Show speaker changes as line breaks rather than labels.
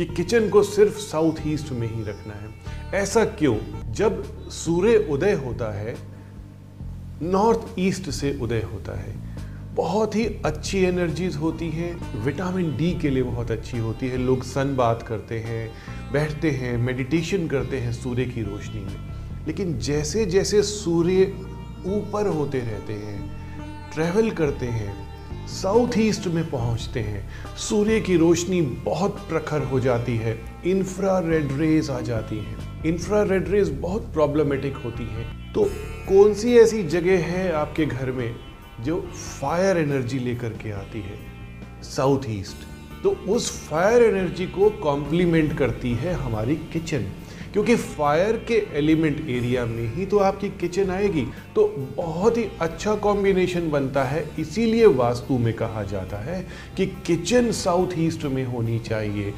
कि किचन को सिर्फ़ साउथ ईस्ट में ही रखना है। ऐसा क्यों? जब सूर्य उदय होता है, नॉर्थ ईस्ट से उदय होता है। बहुत ही अच्छी एनर्जीज होती हैं। विटामिन डी के लिए बहुत अच्छी होती है। लोग सन बात करते हैं, बैठते हैं मेडिटेशन करते हैं सूर्य की रोशनी में। लेकिन जैसे जैसे सूर्य ऊपर होते रहते हैं ट्रैवल करते हैं साउथ ईस्ट में पहुँचते हैं। सूर्य की रोशनी बहुत प्रखर हो जाती है। इंफ्रा रेड रेज आ जाती हैं। इंफ्रा रेड रेज बहुत प्रॉब्लमेटिक होती है। तो कौन सी ऐसी जगह है आपके घर में जो फायर एनर्जी लेकर के आती है? South east. तो उस फायर एनर्जी को कॉम्प्लीमेंट करती है हमारी किचन क्योंकि फायर के एलिमेंट एरिया में ही तो आपकी किचन आएगी। तो बहुत ही अच्छा कॉम्बिनेशन बनता है, इसीलिए वास्तु में कहा जाता है कि किचन साउथ ईस्ट में होनी चाहिए।